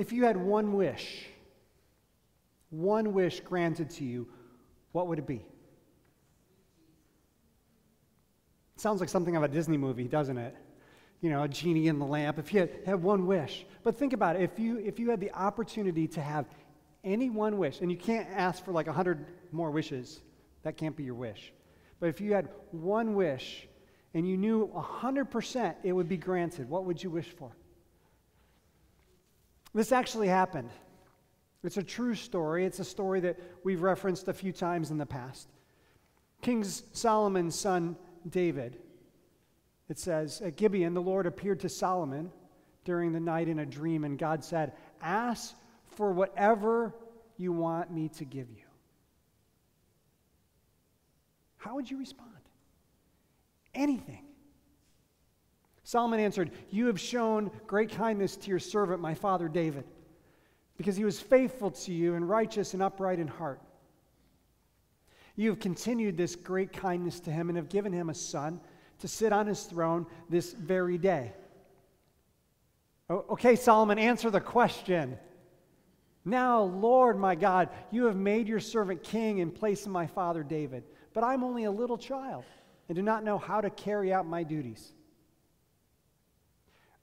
If you had one wish, one wish granted to you, what would it be? Sounds like something of a Disney movie, doesn't it? You know, a genie in the lamp. If you had, had one wish. But think about it. If you, if you had the opportunity to have any one wish, and you can't ask for like a hundred more wishes, that can't be your wish. But if you had one wish and you knew 100% it would be granted, what would you wish for? This actually happened. It's a true story. It's a story that we've referenced a few times in the past. King Solomon's son David, it says, At Gibeon, the Lord appeared to Solomon during the night in a dream, and God said, Ask for whatever you want me to give you. How would you respond? Anything. Solomon answered, You have shown great kindness to your servant, my father David, because he was faithful to you and righteous and upright in heart. You have continued this great kindness to him and have given him a son to sit on his throne this very day. Okay, Solomon, answer the question. Now, Lord my God, you have made your servant king in place of my father David, but I'm only a little child and do not know how to carry out my duties.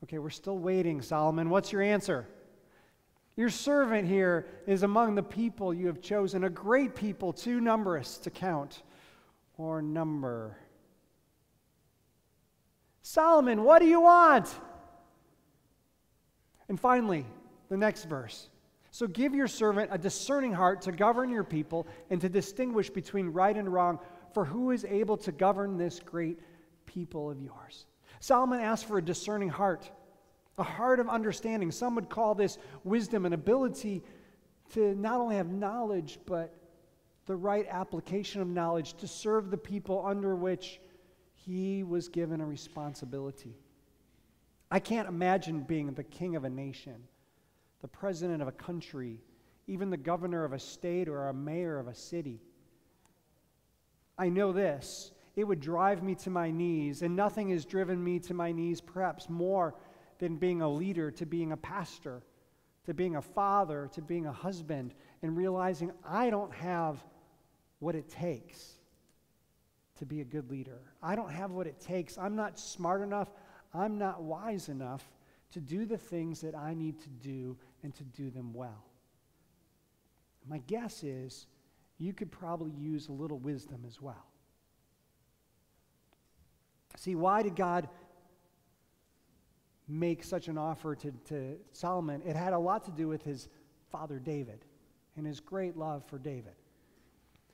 Okay, we're still waiting, Solomon. What's your answer? Your servant here is among the people you have chosen, a great people, too numerous to count or number. Solomon, what do you want? And finally, the next verse. So give your servant a discerning heart to govern your people and to distinguish between right and wrong, for who is able to govern this great people of yours? Solomon asked for a discerning heart, a heart of understanding. Some would call this wisdom, an ability to not only have knowledge, but the right application of knowledge to serve the people under which he was given a responsibility. I can't imagine being the king of a nation, the president of a country, even the governor of a state or a mayor of a city. I know this. It would drive me to my knees, and nothing has driven me to my knees perhaps more than being a leader, to being a pastor, to being a father, to being a husband, and realizing I don't have what it takes to be a good leader. I don't have what it takes. I'm not smart enough. I'm not wise enough to do the things that I need to do and to do them well. My guess is you could probably use a little wisdom as well. See, why did God make such an offer to, to Solomon? It had a lot to do with his father David and his great love for David.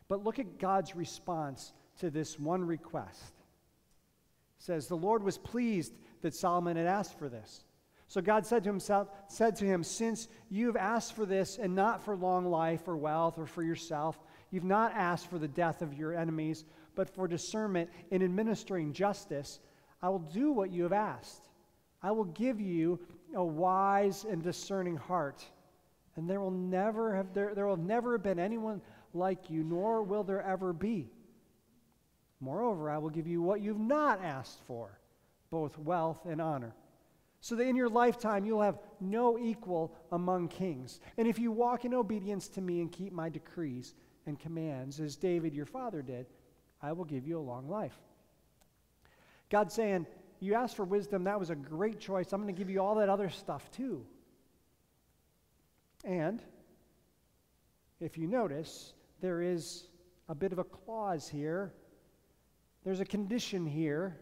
But look at God's response to this one request. It says, The Lord was pleased that Solomon had asked for this. So God said to himself, said to him, Since you have asked for this and not for long life or wealth or for yourself, you've not asked for the death of your enemies, but for discernment in administering justice, I will do what you have asked. I will give you a wise and discerning heart. And there will never have there, there will never have been anyone like you, nor will there ever be. Moreover, I will give you what you've not asked for, both wealth and honor, so that in your lifetime you'll have no equal among kings. And if you walk in obedience to me and keep my decrees and commands, as David your father did, I will give you a long life. God's saying, You asked for wisdom, that was a great choice. I'm going to give you all that other stuff too. And if you notice, there is a bit of a clause here there's a condition here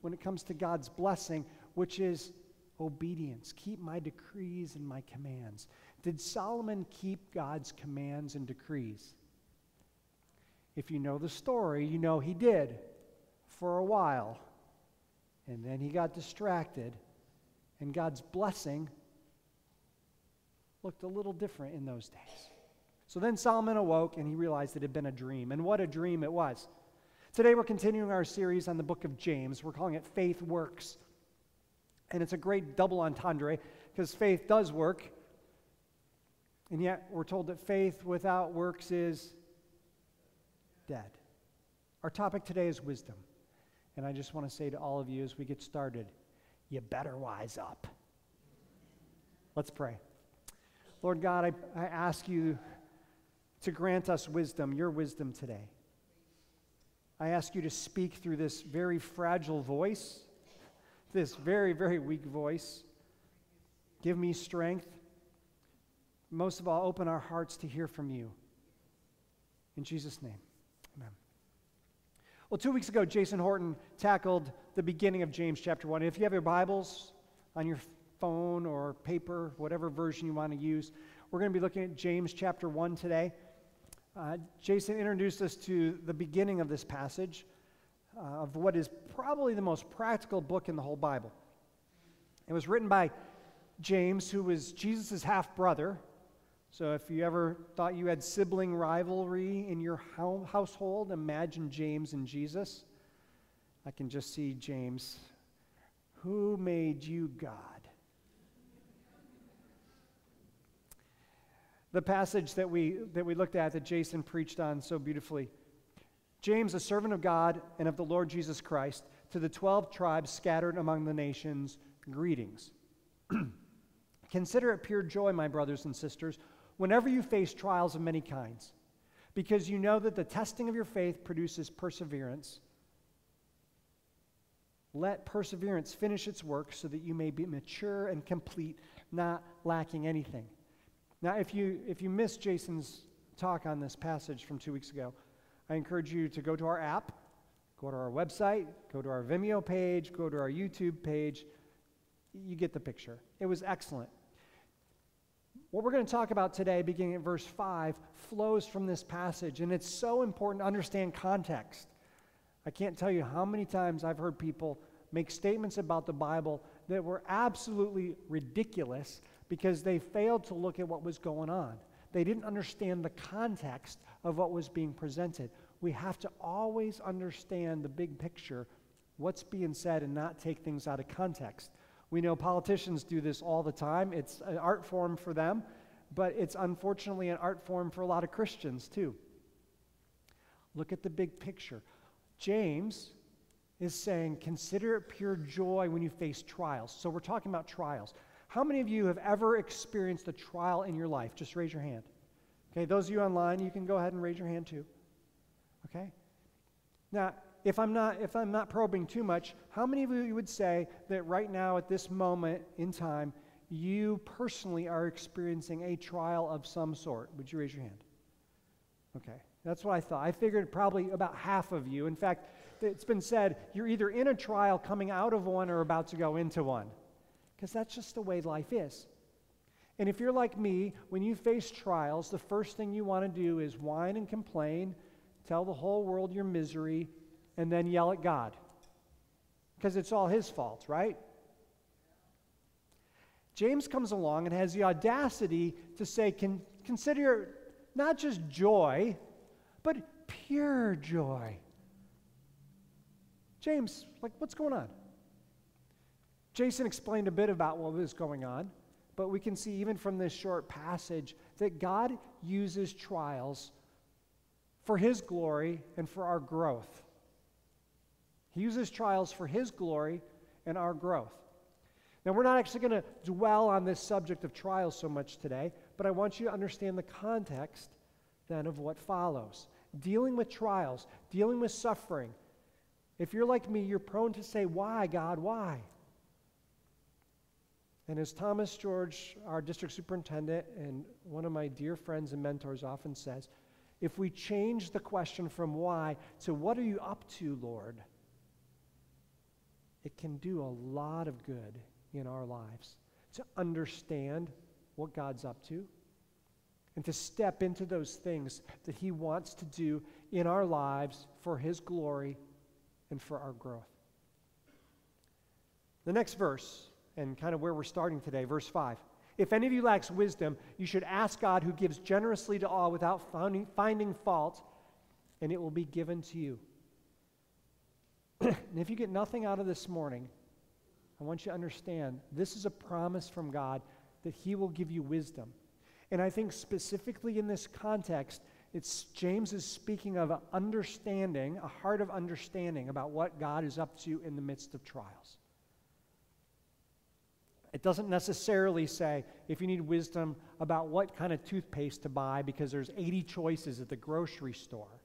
when it comes to God's blessing, which is obedience. Keep my decrees and my commands. Did Solomon keep God's commands and decrees? If you know the story, you know he did for a while. And then he got distracted, and God's blessing looked a little different in those days. So then Solomon awoke and he realized it had been a dream. And what a dream it was. Today we're continuing our series on the book of James. We're calling it Faith Works. And it's a great double entendre because faith does work. And yet we're told that faith without works is dead. Our topic today is wisdom. And I just want to say to all of you as we get started, you better wise up. Let's pray. Lord God, I, I ask you to grant us wisdom, your wisdom today. I ask you to speak through this very fragile voice, this very, very weak voice. Give me strength. Most of all, open our hearts to hear from you. In Jesus' name, amen. Well, two weeks ago, Jason Horton tackled the beginning of James chapter 1. If you have your Bibles on your phone or paper, whatever version you want to use, we're going to be looking at James chapter 1 today. Uh, Jason introduced us to the beginning of this passage uh, of what is probably the most practical book in the whole Bible. It was written by James, who was Jesus' half brother. So if you ever thought you had sibling rivalry in your household, imagine James and Jesus. I can just see James. Who made you God? the passage that we, that we looked at that Jason preached on so beautifully. James, a servant of God and of the Lord Jesus Christ, to the 12 tribes scattered among the nations, greetings. Consider it pure joy, my brothers and sisters, whenever you face trials of many kinds, because you know that the testing of your faith produces perseverance. Let perseverance finish its work so that you may be mature and complete, not lacking anything. Now, if you, if you missed Jason's talk on this passage from two weeks ago, I encourage you to go to our app, go to our website, go to our Vimeo page, go to our YouTube page. You get the picture. It was excellent. What we're going to talk about today, beginning at verse 5, flows from this passage, and it's so important to understand context. I can't tell you how many times I've heard people make statements about the Bible that were absolutely ridiculous because they failed to look at what was going on. They didn't understand the context of what was being presented. We have to always understand the big picture, what's being said, and not take things out of context. We know politicians do this all the time. It's an art form for them, but it's unfortunately an art form for a lot of Christians too. Look at the big picture. James is saying, consider it pure joy when you face trials. So we're talking about trials. How many of you have ever experienced a trial in your life? Just raise your hand. Okay, those of you online, you can go ahead and raise your hand too. Okay? Now, if I'm not if I'm not probing too much, how many of you would say that right now at this moment in time you personally are experiencing a trial of some sort? Would you raise your hand? Okay. That's what I thought. I figured probably about half of you. In fact, it's been said you're either in a trial coming out of one or about to go into one because that's just the way life is. And if you're like me, when you face trials, the first thing you want to do is whine and complain, tell the whole world your misery, and then yell at God. Because it's all his fault, right? James comes along and has the audacity to say, Con- consider not just joy, but pure joy. James, like, what's going on? Jason explained a bit about what was going on, but we can see even from this short passage that God uses trials for His glory and for our growth. He uses trials for His glory and our growth. Now, we're not actually going to dwell on this subject of trials so much today, but I want you to understand the context then of what follows. Dealing with trials, dealing with suffering. If you're like me, you're prone to say, Why, God, why? And as Thomas George, our district superintendent, and one of my dear friends and mentors often says, if we change the question from why to what are you up to, Lord, it can do a lot of good in our lives to understand what God's up to and to step into those things that He wants to do in our lives for His glory and for our growth. The next verse and kind of where we're starting today, verse 5. If any of you lacks wisdom, you should ask God who gives generously to all without finding, finding fault, and it will be given to you. And if you get nothing out of this morning, I want you to understand this is a promise from God that He will give you wisdom. And I think specifically in this context, it's James is speaking of understanding, a heart of understanding about what God is up to in the midst of trials. It doesn't necessarily say if you need wisdom about what kind of toothpaste to buy because there's 80 choices at the grocery store.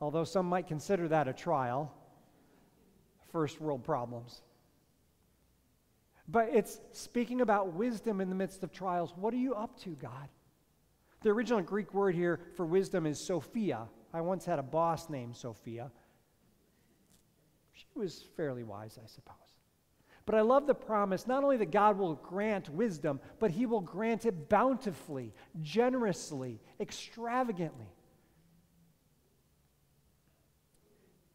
Although some might consider that a trial. First world problems. But it's speaking about wisdom in the midst of trials. What are you up to, God? The original Greek word here for wisdom is Sophia. I once had a boss named Sophia. She was fairly wise, I suppose. But I love the promise not only that God will grant wisdom, but He will grant it bountifully, generously, extravagantly.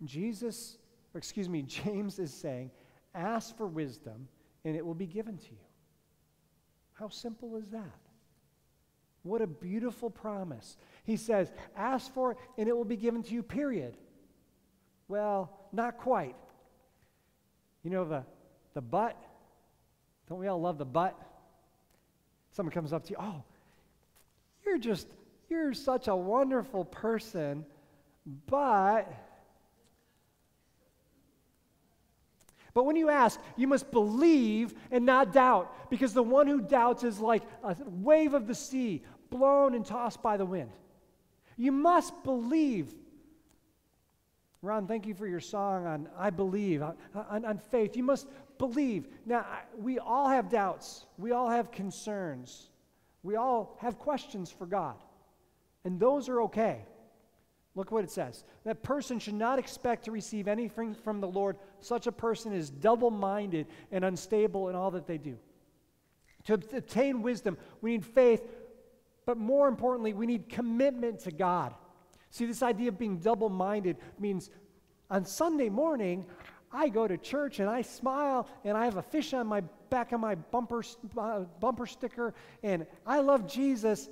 Jesus, or excuse me, James is saying, ask for wisdom and it will be given to you. How simple is that? What a beautiful promise. He says, ask for it and it will be given to you, period. Well, not quite. You know the, the but? Don't we all love the but? Someone comes up to you, oh, you're just, you're such a wonderful person, but But when you ask, you must believe and not doubt, because the one who doubts is like a wave of the sea, blown and tossed by the wind. You must believe. Ron, thank you for your song on I believe, on, on, on faith. You must believe. Now, we all have doubts, we all have concerns, we all have questions for God, and those are okay. Look what it says. That person should not expect to receive anything from the Lord. Such a person is double minded and unstable in all that they do. To obtain wisdom, we need faith, but more importantly, we need commitment to God. See, this idea of being double minded means on Sunday morning, I go to church and I smile and I have a fish on my back of my bumper, uh, bumper sticker and I love Jesus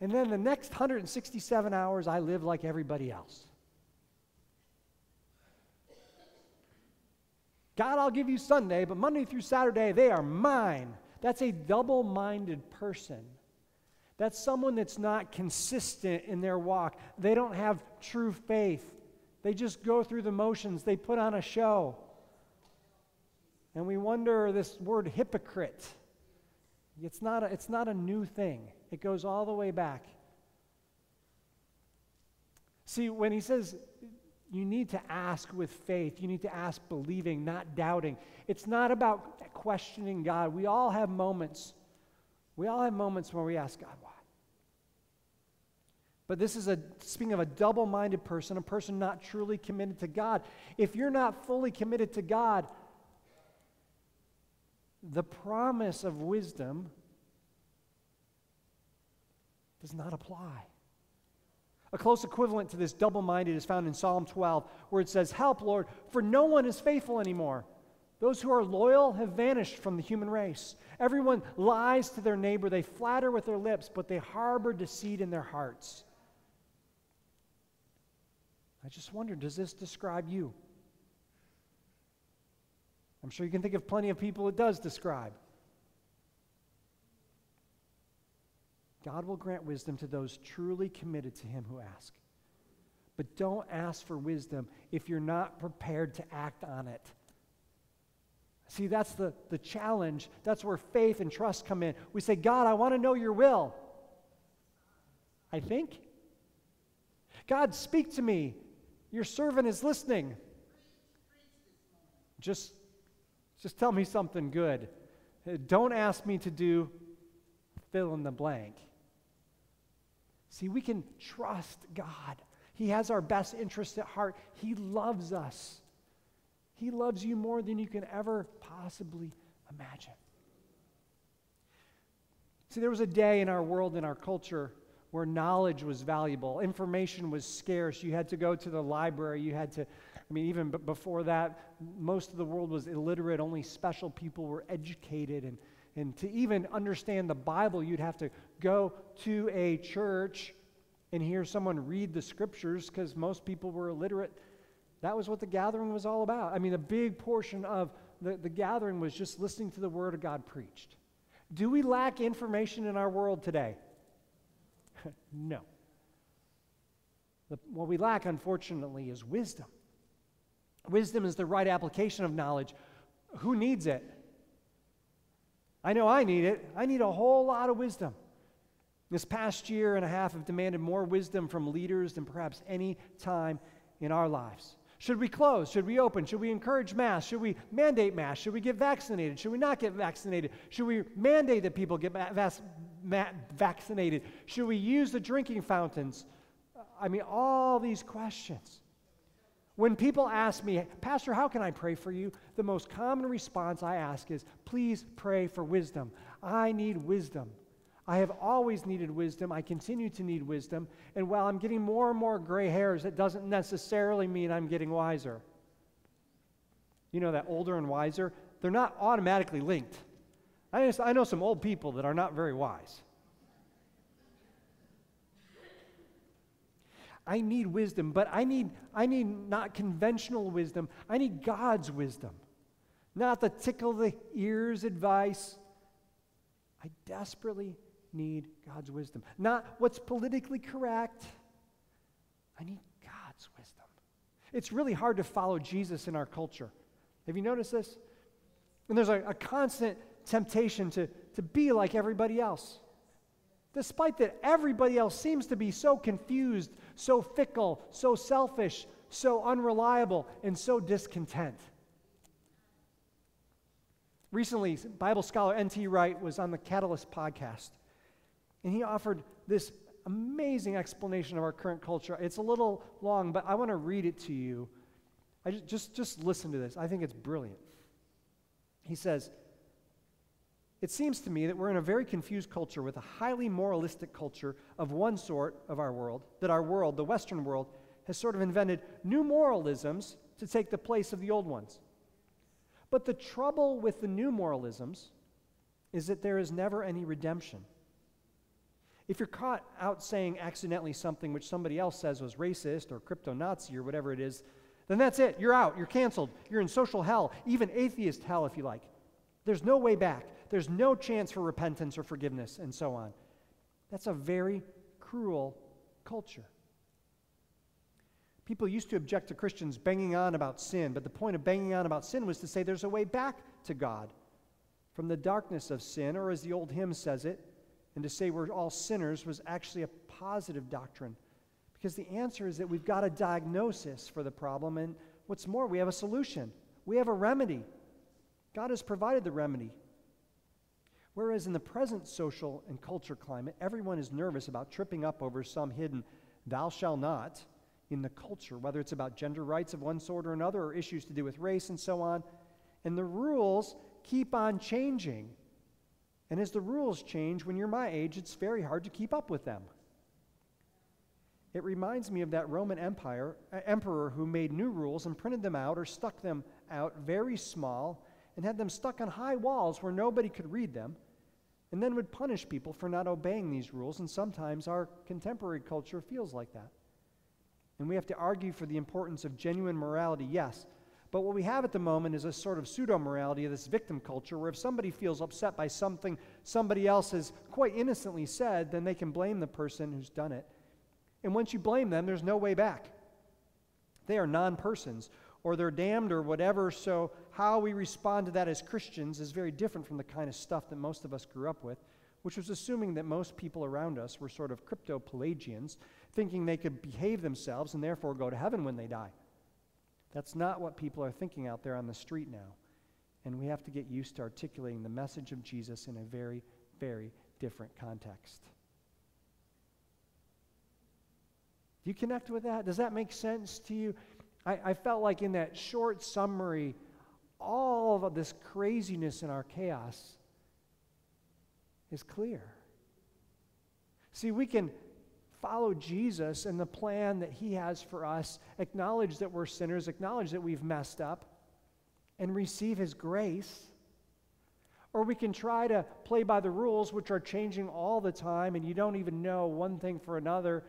and then the next 167 hours, I live like everybody else. God, I'll give you Sunday, but Monday through Saturday, they are mine. That's a double minded person. That's someone that's not consistent in their walk. They don't have true faith. They just go through the motions, they put on a show. And we wonder this word hypocrite. It's not a, it's not a new thing. It goes all the way back. See, when he says you need to ask with faith, you need to ask believing, not doubting, it's not about questioning God. We all have moments. We all have moments where we ask God, why? But this is a speaking of a double minded person, a person not truly committed to God. If you're not fully committed to God, the promise of wisdom does not apply. A close equivalent to this double minded is found in Psalm 12, where it says, Help, Lord, for no one is faithful anymore. Those who are loyal have vanished from the human race. Everyone lies to their neighbor. They flatter with their lips, but they harbor deceit in their hearts. I just wonder does this describe you? I'm sure you can think of plenty of people it does describe. God will grant wisdom to those truly committed to Him who ask. But don't ask for wisdom if you're not prepared to act on it. See, that's the, the challenge. That's where faith and trust come in. We say, God, I want to know your will. I think. God, speak to me. Your servant is listening. Just, just tell me something good. Don't ask me to do fill in the blank. See, we can trust God. He has our best interest at heart. He loves us. He loves you more than you can ever possibly imagine. See, there was a day in our world, in our culture, where knowledge was valuable, information was scarce. You had to go to the library. You had to, I mean, even before that, most of the world was illiterate. Only special people were educated. And and to even understand the Bible, you'd have to go to a church and hear someone read the scriptures because most people were illiterate. That was what the gathering was all about. I mean, a big portion of the, the gathering was just listening to the word of God preached. Do we lack information in our world today? no. The, what we lack, unfortunately, is wisdom. Wisdom is the right application of knowledge. Who needs it? I know I need it. I need a whole lot of wisdom. This past year and a half have demanded more wisdom from leaders than perhaps any time in our lives. Should we close? Should we open? Should we encourage masks? Should we mandate masks? Should we get vaccinated? Should we not get vaccinated? Should we mandate that people get va- va- vaccinated? Should we use the drinking fountains? I mean, all these questions. When people ask me, Pastor, how can I pray for you? The most common response I ask is, please pray for wisdom. I need wisdom. I have always needed wisdom. I continue to need wisdom. And while I'm getting more and more gray hairs, it doesn't necessarily mean I'm getting wiser. You know that older and wiser? They're not automatically linked. I, just, I know some old people that are not very wise. I need wisdom, but I need, I need not conventional wisdom. I need God's wisdom, not the tickle the ears advice. I desperately need God's wisdom. Not what's politically correct. I need God's wisdom. It's really hard to follow Jesus in our culture. Have you noticed this? And there's a, a constant temptation to, to be like everybody else. Despite that, everybody else seems to be so confused, so fickle, so selfish, so unreliable, and so discontent. Recently, Bible scholar N.T. Wright was on the Catalyst podcast, and he offered this amazing explanation of our current culture. It's a little long, but I want to read it to you. I just, just, just listen to this. I think it's brilliant. He says, It seems to me that we're in a very confused culture with a highly moralistic culture of one sort of our world, that our world, the Western world, has sort of invented new moralisms to take the place of the old ones. But the trouble with the new moralisms is that there is never any redemption. If you're caught out saying accidentally something which somebody else says was racist or crypto Nazi or whatever it is, then that's it. You're out. You're canceled. You're in social hell, even atheist hell, if you like. There's no way back. There's no chance for repentance or forgiveness, and so on. That's a very cruel culture. People used to object to Christians banging on about sin, but the point of banging on about sin was to say there's a way back to God from the darkness of sin, or as the old hymn says it, and to say we're all sinners was actually a positive doctrine. Because the answer is that we've got a diagnosis for the problem, and what's more, we have a solution. We have a remedy. God has provided the remedy. Whereas in the present social and culture climate, everyone is nervous about tripping up over some hidden thou shall not in the culture, whether it's about gender rights of one sort or another, or issues to do with race and so on. And the rules keep on changing. And as the rules change, when you're my age, it's very hard to keep up with them. It reminds me of that Roman Empire uh, emperor who made new rules and printed them out or stuck them out very small and had them stuck on high walls where nobody could read them, and then would punish people for not obeying these rules. And sometimes our contemporary culture feels like that. And we have to argue for the importance of genuine morality, yes, but what we have at the moment is a sort of pseudo morality of this victim culture where if somebody feels upset by something somebody else has quite innocently said, then they can blame the person who's done it. And once you blame them, there's no way back. They are non persons or they're damned or whatever. So, how we respond to that as Christians is very different from the kind of stuff that most of us grew up with, which was assuming that most people around us were sort of crypto Pelagians, thinking they could behave themselves and therefore go to heaven when they die. That's not what people are thinking out there on the street now. And we have to get used to articulating the message of Jesus in a very, very different context. Do you connect with that? Does that make sense to you? I, I felt like in that short summary, all of this craziness and our chaos is clear. See, we can follow Jesus and the plan that He has for us, acknowledge that we're sinners, acknowledge that we've messed up, and receive His grace. Or we can try to play by the rules, which are changing all the time, and you don't even know one thing for another.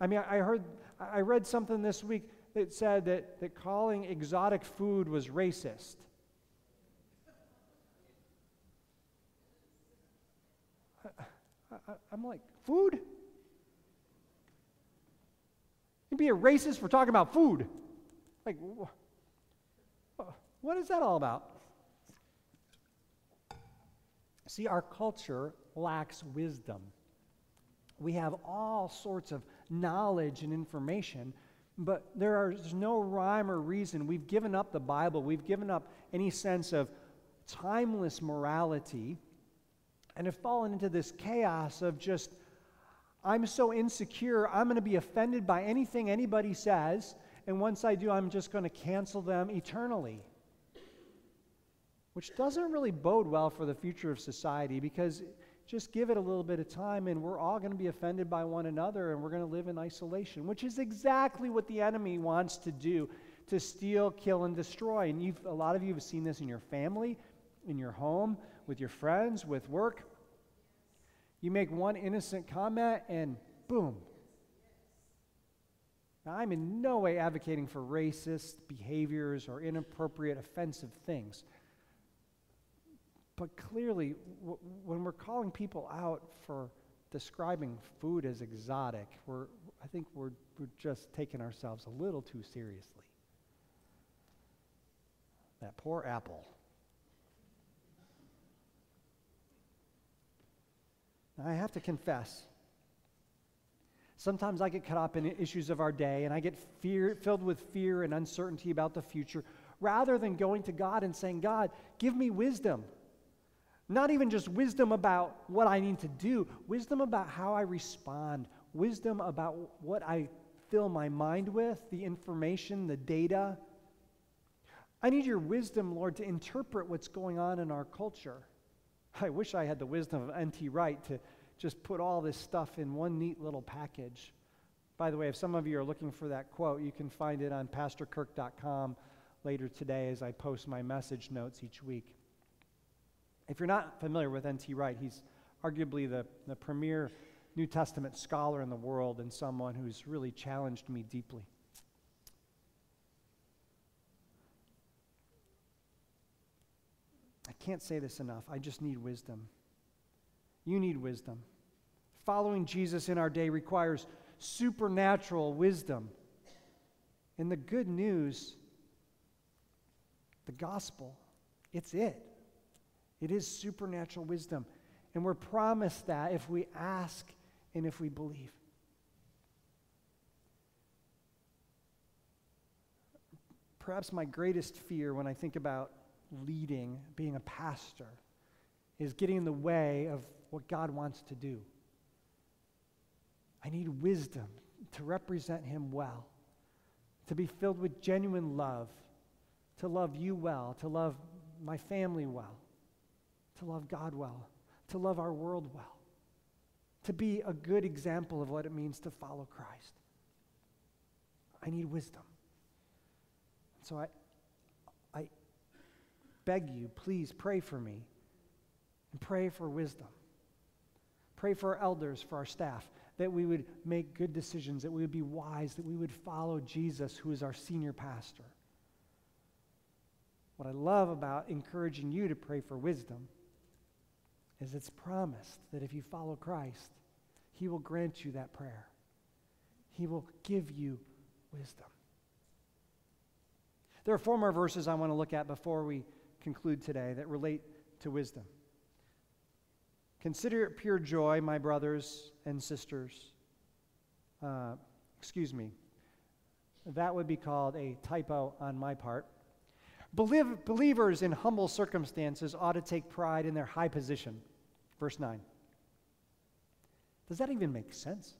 I mean, I heard, I read something this week that said that, that calling exotic food was racist. I, am like, food? You'd be a racist for talking about food. Like, what is that all about? See, our culture lacks wisdom. We have all sorts of knowledge and information, but there is no rhyme or reason. We've given up the Bible, we've given up any sense of timeless morality, and have fallen into this chaos of just, I'm so insecure, I'm going to be offended by anything anybody says, and once I do, I'm just going to cancel them eternally. Which doesn't really bode well for the future of society because just give it a little bit of time and we're all going to be offended by one another and we're going to live in isolation, which is exactly what the enemy wants to do to steal, kill, and destroy. And you've, a lot of you have seen this in your family, in your home, with your friends, with work. You make one innocent comment and boom. Now, I'm in no way advocating for racist behaviors or inappropriate, offensive things. But clearly, w- when we're calling people out for describing food as exotic, we're, I think we're, we're just taking ourselves a little too seriously. That poor apple. Now, I have to confess, sometimes I get caught up in issues of our day and I get fear, filled with fear and uncertainty about the future rather than going to God and saying, God, give me wisdom. Not even just wisdom about what I need to do, wisdom about how I respond, wisdom about what I fill my mind with, the information, the data. I need your wisdom, Lord, to interpret what's going on in our culture. I wish I had the wisdom of N.T. Wright to just put all this stuff in one neat little package. By the way, if some of you are looking for that quote, you can find it on pastorkirk.com later today as I post my message notes each week. If you're not familiar with N.T. Wright, he's arguably the, the premier New Testament scholar in the world and someone who's really challenged me deeply. I can't say this enough. I just need wisdom. You need wisdom. Following Jesus in our day requires supernatural wisdom. And the good news, the gospel, it's it. It is supernatural wisdom. And we're promised that if we ask and if we believe. Perhaps my greatest fear when I think about leading, being a pastor, is getting in the way of what God wants to do. I need wisdom to represent Him well, to be filled with genuine love, to love you well, to love my family well love God well, to love our world well, to be a good example of what it means to follow Christ. I need wisdom. So I, I beg you, please pray for me and pray for wisdom. Pray for our elders, for our staff, that we would make good decisions, that we would be wise, that we would follow Jesus, who is our senior pastor. What I love about encouraging you to pray for wisdom is it's promised that if you follow Christ, He will grant you that prayer. He will give you wisdom. There are four more verses I want to look at before we conclude today that relate to wisdom. Consider it pure joy, my brothers and sisters. Uh, excuse me. That would be called a typo on my part. Believers in humble circumstances ought to take pride in their high position. Verse 9. Does that even make sense?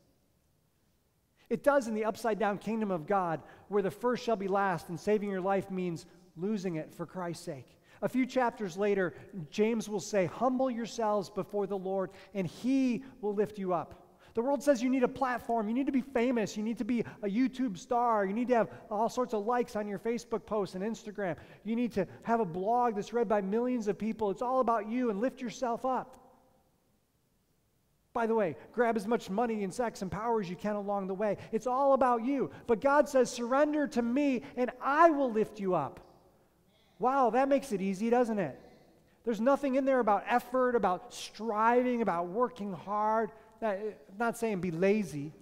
It does in the upside down kingdom of God, where the first shall be last, and saving your life means losing it for Christ's sake. A few chapters later, James will say, Humble yourselves before the Lord, and he will lift you up. The world says you need a platform, you need to be famous, you need to be a YouTube star, you need to have all sorts of likes on your Facebook posts and Instagram, you need to have a blog that's read by millions of people. It's all about you and lift yourself up. By the way, grab as much money and sex and power as you can along the way. It's all about you. But God says, surrender to me and I will lift you up. Wow, that makes it easy, doesn't it? There's nothing in there about effort, about striving, about working hard. I'm eh, not saying be lazy,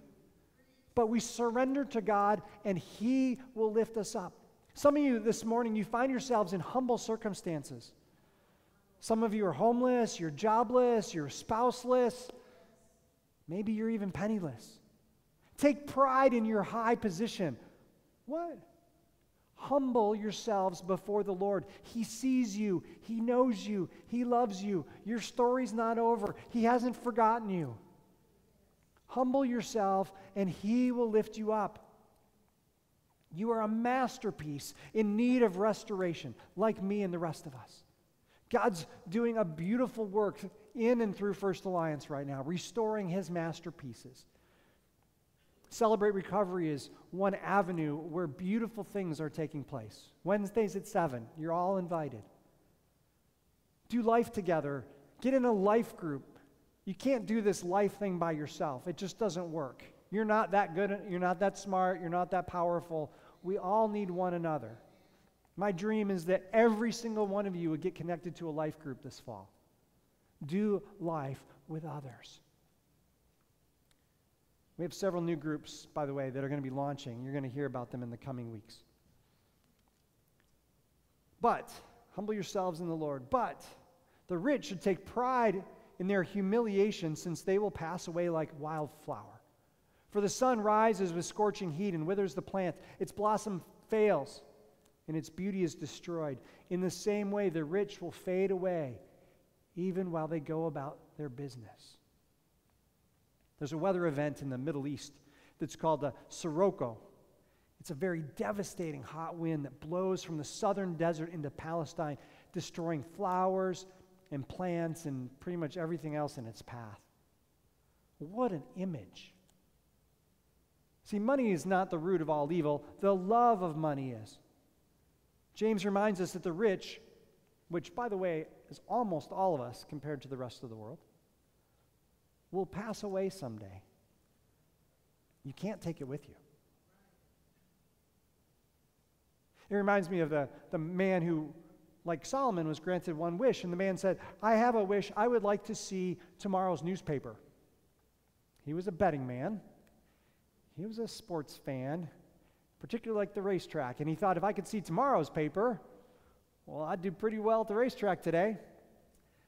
but we surrender to God and He will lift us up. Some of you this morning, you find yourselves in humble circumstances. Some of you are homeless, you're jobless, you're spouseless. Maybe you're even penniless. Take pride in your high position. What? Humble yourselves before the Lord. He sees you, He knows you, He loves you. Your story's not over, He hasn't forgotten you. Humble yourself, and He will lift you up. You are a masterpiece in need of restoration, like me and the rest of us. God's doing a beautiful work in and through First Alliance right now, restoring His masterpieces. Celebrate Recovery is one avenue where beautiful things are taking place. Wednesdays at 7, you're all invited. Do life together. Get in a life group. You can't do this life thing by yourself, it just doesn't work. You're not that good, you're not that smart, you're not that powerful. We all need one another. My dream is that every single one of you would get connected to a life group this fall. Do life with others. We have several new groups, by the way, that are going to be launching. You're going to hear about them in the coming weeks. But, humble yourselves in the Lord. But, the rich should take pride in their humiliation, since they will pass away like wildflower. For the sun rises with scorching heat and withers the plant, its blossom fails, and its beauty is destroyed. In the same way, the rich will fade away, even while they go about their business. There's a weather event in the Middle East that's called the Sirocco. It's a very devastating hot wind that blows from the southern desert into Palestine, destroying flowers and plants and pretty much everything else in its path. What an image. See, money is not the root of all evil, the love of money is. James reminds us that the rich, which, by the way, almost all of us compared to the rest of the world, will pass away someday. You can't take it with you. It reminds me of the, the man who, like Solomon, was granted one wish. And the man said, I have a wish. I would like to see tomorrow's newspaper. He was a betting man, he was a sports fan, particularly like the racetrack. And he thought, if I could see tomorrow's paper, well, I'd do pretty well at the racetrack today.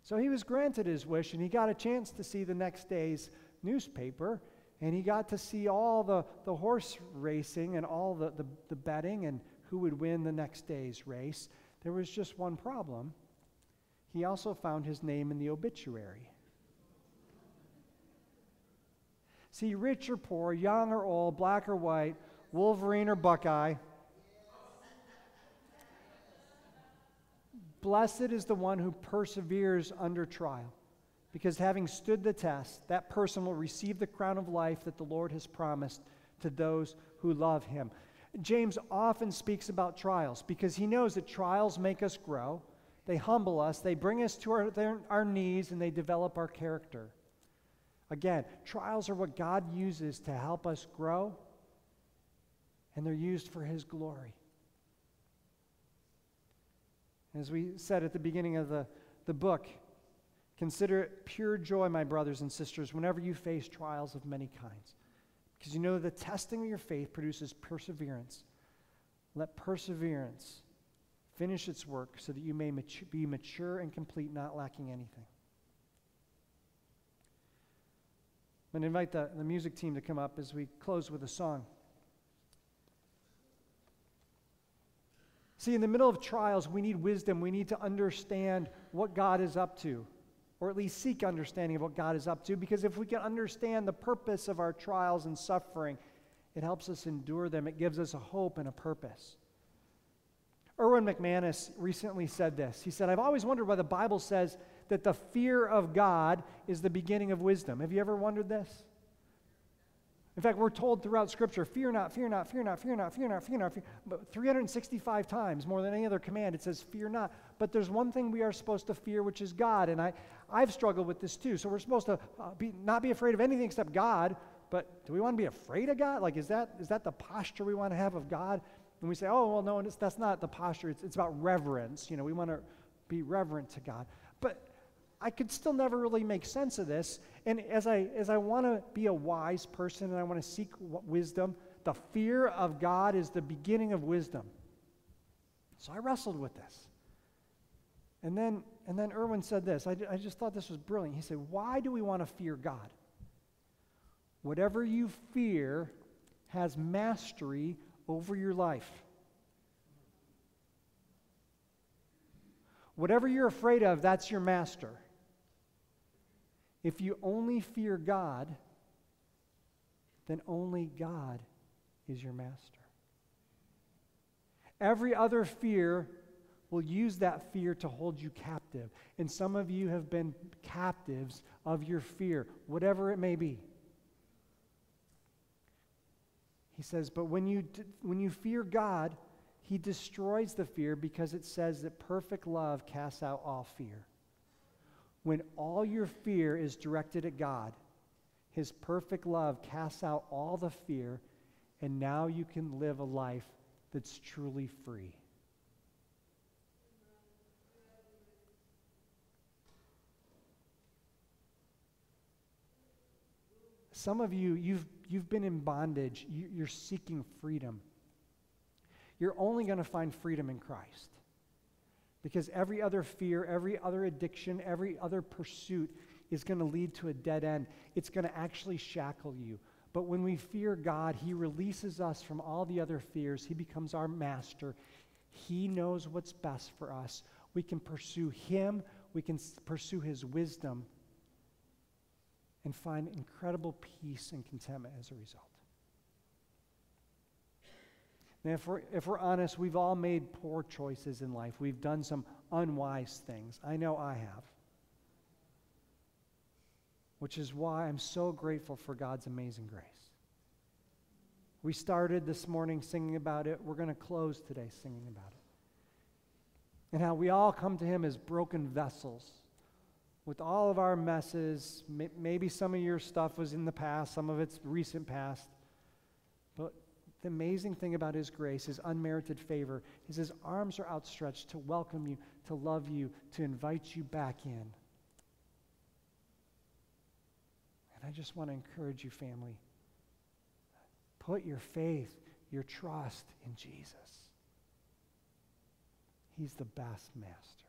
So he was granted his wish, and he got a chance to see the next day's newspaper, and he got to see all the, the horse racing and all the, the, the betting and who would win the next day's race. There was just one problem. He also found his name in the obituary. See, rich or poor, young or old, black or white, Wolverine or Buckeye, Blessed is the one who perseveres under trial, because having stood the test, that person will receive the crown of life that the Lord has promised to those who love him. James often speaks about trials because he knows that trials make us grow, they humble us, they bring us to our, their, our knees, and they develop our character. Again, trials are what God uses to help us grow, and they're used for his glory. As we said at the beginning of the, the book, consider it pure joy, my brothers and sisters, whenever you face trials of many kinds. Because you know the testing of your faith produces perseverance. Let perseverance finish its work so that you may be mature and complete, not lacking anything. I'm going to invite the, the music team to come up as we close with a song. See, in the middle of trials, we need wisdom. We need to understand what God is up to, or at least seek understanding of what God is up to, because if we can understand the purpose of our trials and suffering, it helps us endure them. It gives us a hope and a purpose. Erwin McManus recently said this. He said, I've always wondered why the Bible says that the fear of God is the beginning of wisdom. Have you ever wondered this? In fact, we're told throughout Scripture, fear not, fear not, fear not, fear not, fear not, fear not. Fear. But 365 times, more than any other command, it says, fear not. But there's one thing we are supposed to fear, which is God. And I, I've struggled with this too. So we're supposed to uh, be, not be afraid of anything except God. But do we want to be afraid of God? Like, is that, is that the posture we want to have of God? And we say, oh, well, no, that's not the posture. It's, it's about reverence. You know, we want to be reverent to God. I could still never really make sense of this. And as I, as I want to be a wise person and I want to seek wisdom, the fear of God is the beginning of wisdom. So I wrestled with this. And then and then Erwin said this. I, I just thought this was brilliant. He said, Why do we want to fear God? Whatever you fear has mastery over your life. Whatever you're afraid of, that's your master. If you only fear God, then only God is your master. Every other fear will use that fear to hold you captive. And some of you have been captives of your fear, whatever it may be. He says, but when you, when you fear God, He destroys the fear because it says that perfect love casts out all fear. When all your fear is directed at God, His perfect love casts out all the fear, and now you can live a life that's truly free. Some of you, you've, you've been in bondage. You, you're seeking freedom. You're only going to find freedom in Christ. Because every other fear, every other addiction, every other pursuit is going to lead to a dead end. It's going to actually shackle you. But when we fear God, He releases us from all the other fears. He becomes our master. He knows what's best for us. We can pursue Him, we can pursue His wisdom, and find incredible peace and contentment as a result. If we're, if we're honest, we've all made poor choices in life. We've done some unwise things. I know I have which is why I'm so grateful for God's amazing grace. We started this morning singing about it. We're going to close today singing about it. And how we all come to Him as broken vessels with all of our messes. Maybe some of your stuff was in the past, some of it's recent past. The amazing thing about His grace, His unmerited favor, is His arms are outstretched to welcome you, to love you, to invite you back in. And I just want to encourage you, family. Put your faith, your trust in Jesus. He's the best master.